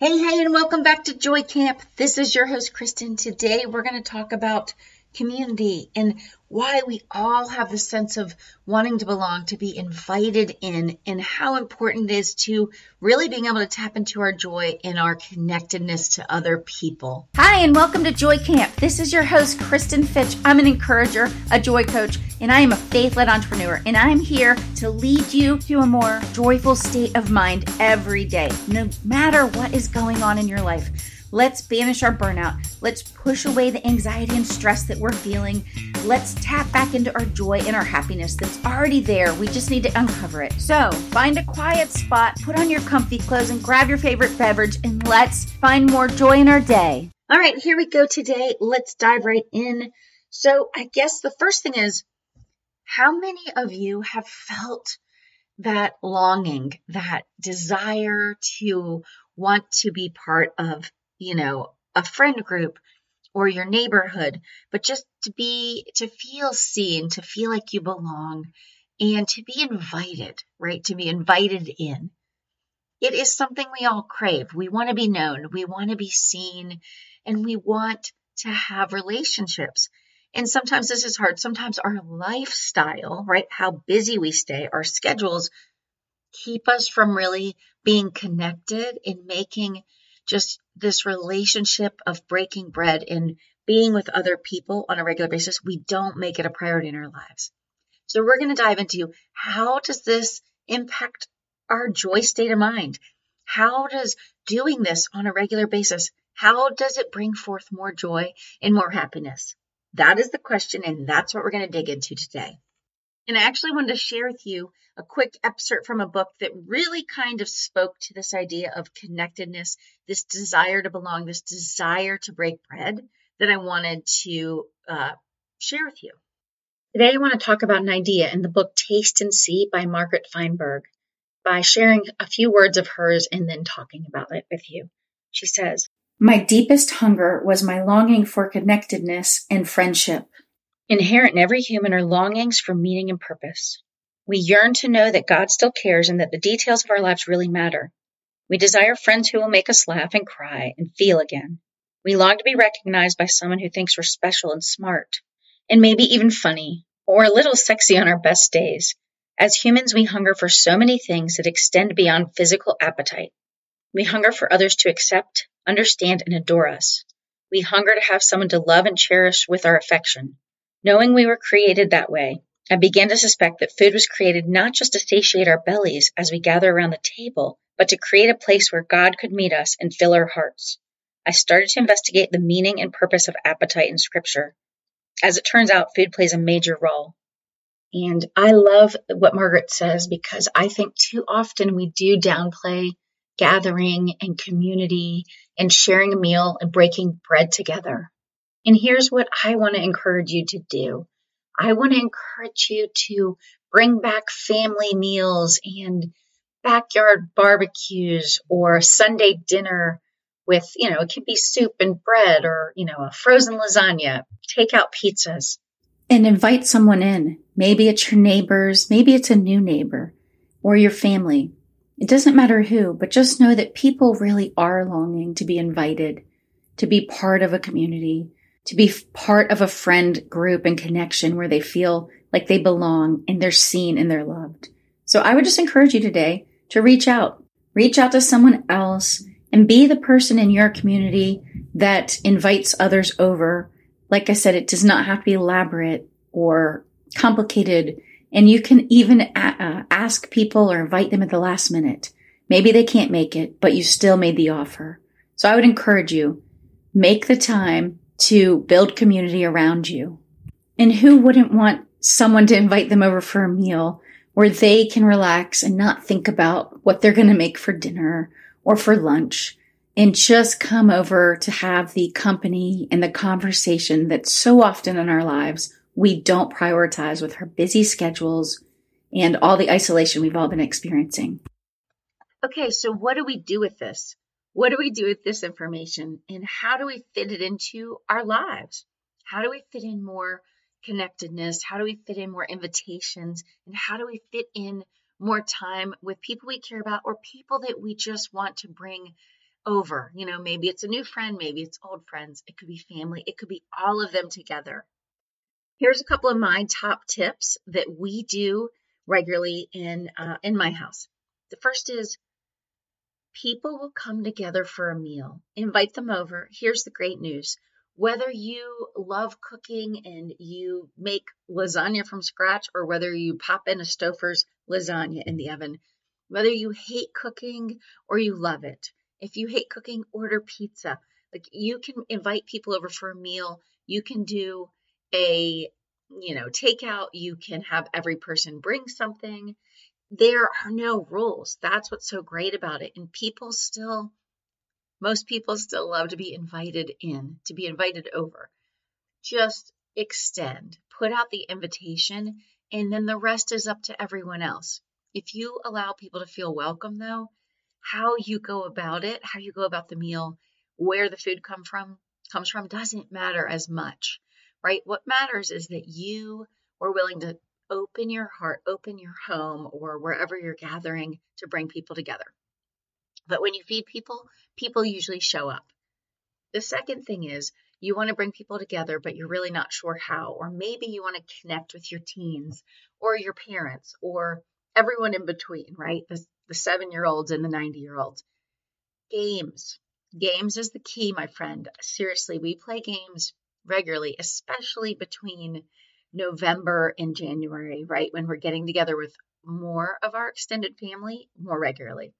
Hey, hey, and welcome back to Joy Camp. This is your host, Kristin. Today we're going to talk about community and why we all have the sense of wanting to belong, to be invited in, and how important it is to really being able to tap into our joy and our connectedness to other people. Hi, and welcome to Joy Camp. This is your host, Kristin Fitch. I'm an encourager, a joy coach, and I am a faith led entrepreneur. And I'm here to lead you to a more joyful state of mind every day, no matter what is going on in your life. Let's banish our burnout. Let's push away the anxiety and stress that we're feeling. Let's tap back into our joy and our happiness that's already there. We just need to uncover it. So find a quiet spot, put on your comfy clothes, and grab your favorite beverage, and let's find more joy in our day. All right, here we go today. Let's dive right in. So, I guess the first thing is how many of you have felt that longing, that desire to want to be part of you know, a friend group or your neighborhood, but just to be, to feel seen, to feel like you belong, and to be invited, right? To be invited in. It is something we all crave. We want to be known, we want to be seen, and we want to have relationships. And sometimes this is hard. Sometimes our lifestyle, right? How busy we stay, our schedules keep us from really being connected and making just this relationship of breaking bread and being with other people on a regular basis, we don't make it a priority in our lives. So we're going to dive into how does this impact our joy state of mind? How does doing this on a regular basis, how does it bring forth more joy and more happiness? That is the question, and that's what we're going to dig into today. And I actually wanted to share with you a quick excerpt from a book that really kind of spoke to this idea of connectedness, this desire to belong, this desire to break bread that I wanted to uh, share with you. Today, I want to talk about an idea in the book Taste and See by Margaret Feinberg by sharing a few words of hers and then talking about it with you. She says, My deepest hunger was my longing for connectedness and friendship. Inherent in every human are longings for meaning and purpose. We yearn to know that God still cares and that the details of our lives really matter. We desire friends who will make us laugh and cry and feel again. We long to be recognized by someone who thinks we're special and smart, and maybe even funny, or a little sexy on our best days. As humans, we hunger for so many things that extend beyond physical appetite. We hunger for others to accept, understand, and adore us. We hunger to have someone to love and cherish with our affection. Knowing we were created that way, I began to suspect that food was created not just to satiate our bellies as we gather around the table, but to create a place where God could meet us and fill our hearts. I started to investigate the meaning and purpose of appetite in Scripture. As it turns out, food plays a major role. And I love what Margaret says because I think too often we do downplay gathering and community and sharing a meal and breaking bread together. And here's what I want to encourage you to do. I want to encourage you to bring back family meals and backyard barbecues or Sunday dinner with, you know, it could be soup and bread or, you know, a frozen lasagna, take out pizzas. And invite someone in. Maybe it's your neighbors, maybe it's a new neighbor or your family. It doesn't matter who, but just know that people really are longing to be invited, to be part of a community, to be part of a friend group and connection where they feel like they belong and they're seen and they're loved. So I would just encourage you today to reach out, reach out to someone else and be the person in your community that invites others over. Like I said, it does not have to be elaborate or complicated. And you can even a- uh, ask people or invite them at the last minute. Maybe they can't make it, but you still made the offer. So I would encourage you, make the time to build community around you. And who wouldn't want someone to invite them over for a meal where they can relax and not think about what they're going to make for dinner or for lunch and just come over to have the company and the conversation that so often in our lives we don't prioritize with our busy schedules and all the isolation we've all been experiencing. Okay, so what do we do with this? What do we do with this information and how do we fit it into our lives? How do we fit in more connectedness? How do we fit in more invitations? And how do we fit in more time with people we care about or people that we just want to bring over. You know, maybe it's a new friend, maybe it's old friends, it could be family, it could be all of them together. Here's a couple of my top tips that we do regularly in uh, in my house. The first is people will come together for a meal. Invite them over. Here's the great news. Whether you love cooking and you make lasagna from scratch or whether you pop in a Stouffer's lasagna in the oven, whether you hate cooking or you love it. If you hate cooking, order pizza. Like you can invite people over for a meal. You can do a, you know, takeout. You can have every person bring something. There are no rules. That's what's so great about it. And people still, most people still love to be invited in, to be invited over. Just extend, put out the invitation, and then the rest is up to everyone else. If you allow people to feel welcome, though, how you go about it, how you go about the meal, where the food come from comes from doesn't matter as much, right? What matters is that you were willing to open your heart, open your home, or wherever you're gathering to bring people together. But when you feed people, people usually show up. The second thing is you want to bring people together, but you're really not sure how. Or maybe you want to connect with your teens or your parents or everyone in between, right? The, the seven year olds and the 90 year olds. Games. Games is the key, my friend. Seriously, we play games regularly, especially between November and January, right? When we're getting together with more of our extended family more regularly.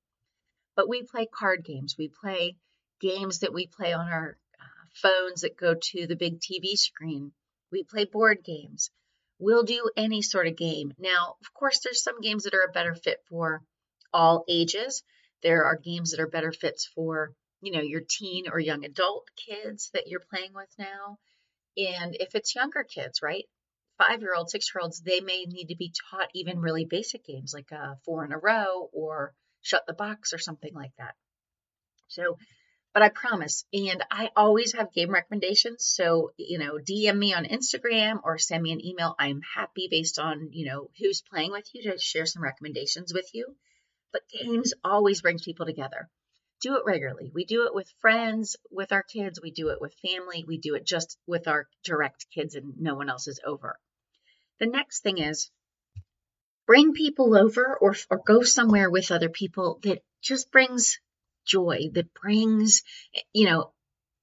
But we play card games. We play games that we play on our uh, phones that go to the big TV screen. We play board games. We'll do any sort of game. Now, of course, there's some games that are a better fit for all ages. There are games that are better fits for, you know, your teen or young adult kids that you're playing with now. And if it's younger kids, right? Five year olds, six year olds, they may need to be taught even really basic games like uh, four in a row or shut the box or something like that. So but I promise. And I always have game recommendations. So, you know, DM me on Instagram or send me an email. I'm happy based on, you know, who's playing with you to share some recommendations with you. But games always brings people together. Do it regularly. We do it with friends, with our kids. We do it with family. We do it just with our direct kids and no one else is over. The next thing is bring people over or, or go somewhere with other people that just brings joy that brings, you know,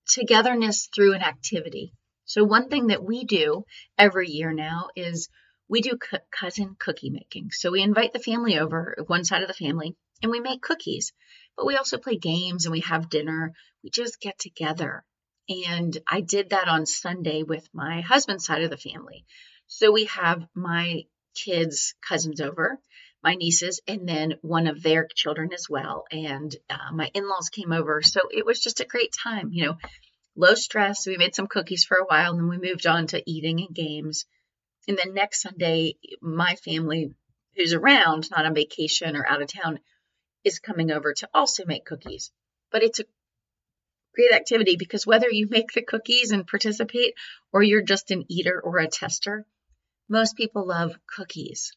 togetherness through an activity. So one thing that we do every year now is we do cousin cookie making. So we invite the family over, one side of the family, and we make cookies. But we also play games and we have dinner. We just get together. And I did that on Sunday with my husband's side of the family. So we have my kids' cousins over my nieces and then one of their children as well. And uh, my in laws came over. So it was just a great time, you know, low stress. We made some cookies for a while and then we moved on to eating and games. And then next Sunday, my family who's around, not on vacation or out of town, is coming over to also make cookies. But it's a great activity because whether you make the cookies and participate or you're just an eater or a tester, most people love cookies.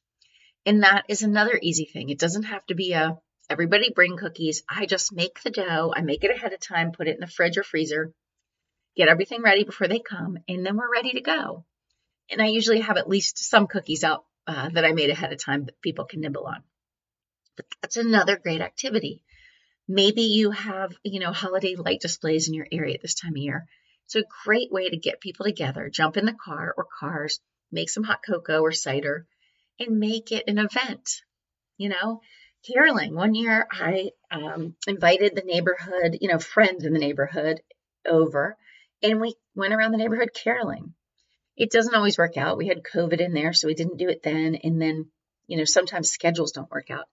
And that is another easy thing. It doesn't have to be a everybody bring cookies. I just make the dough. I make it ahead of time, put it in the fridge or freezer, get everything ready before they come, and then we're ready to go. And I usually have at least some cookies out uh, that I made ahead of time that people can nibble on. But that's another great activity. Maybe you have, you know, holiday light displays in your area at this time of year. It's a great way to get people together. Jump in the car or cars, make some hot cocoa or cider, and make it an event. You know, caroling. One year I um, invited the neighborhood, you know, friends in the neighborhood over, and we went around the neighborhood caroling. It doesn't always work out. We had COVID in there, so we didn't do it then. And then, you know, sometimes schedules don't work out.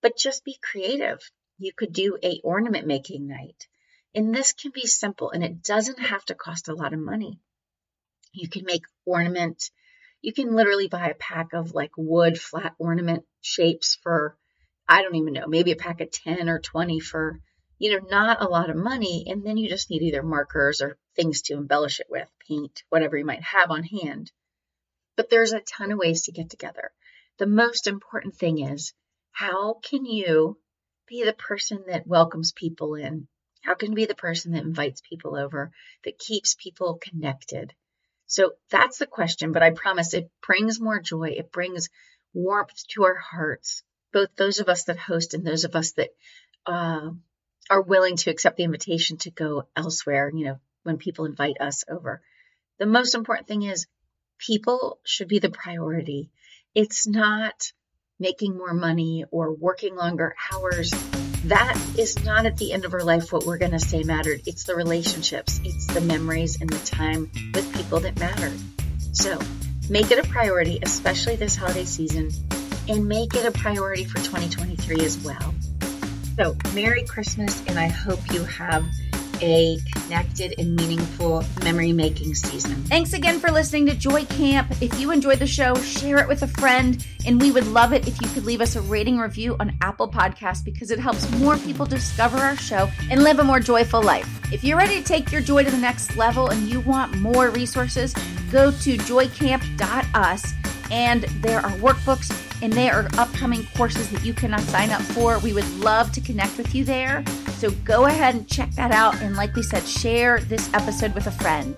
But just be creative. You could do a ornament making night. And this can be simple and it doesn't have to cost a lot of money. You can make ornament you can literally buy a pack of like wood flat ornament shapes for, I don't even know, maybe a pack of 10 or 20 for, you know, not a lot of money. And then you just need either markers or things to embellish it with, paint, whatever you might have on hand. But there's a ton of ways to get together. The most important thing is how can you be the person that welcomes people in How can you be the person that invites people over, that keeps people connected? So that's the question, but I promise it brings more joy. It brings warmth to our hearts, both those of us that host and those of us that uh, are willing to accept the invitation to go elsewhere, you know, when people invite us over. The most important thing is people should be the priority. It's not making more money or working longer hours that is not at the end of our life what we're going to say mattered. It's the relationships, it's the memories and the time with people that matter. So make it a priority, especially this holiday season, and make it a priority for 2023 as well. So, Merry Christmas, and I hope you have a connected and meaningful memory making season. Thanks again for listening to Joy Camp. If you enjoyed the show, share it with a friend. And we would love it if you could leave us a rating review on Apple Podcasts because it helps more people discover our show and live a more joyful life. If you're ready to take your joy to the next level and you want more resources, go to joycamp.us and there are workbooks and there are upcoming courses that you can sign up for. We would love to connect with you there. So go ahead and check that out. And like we said, share this episode with a friend.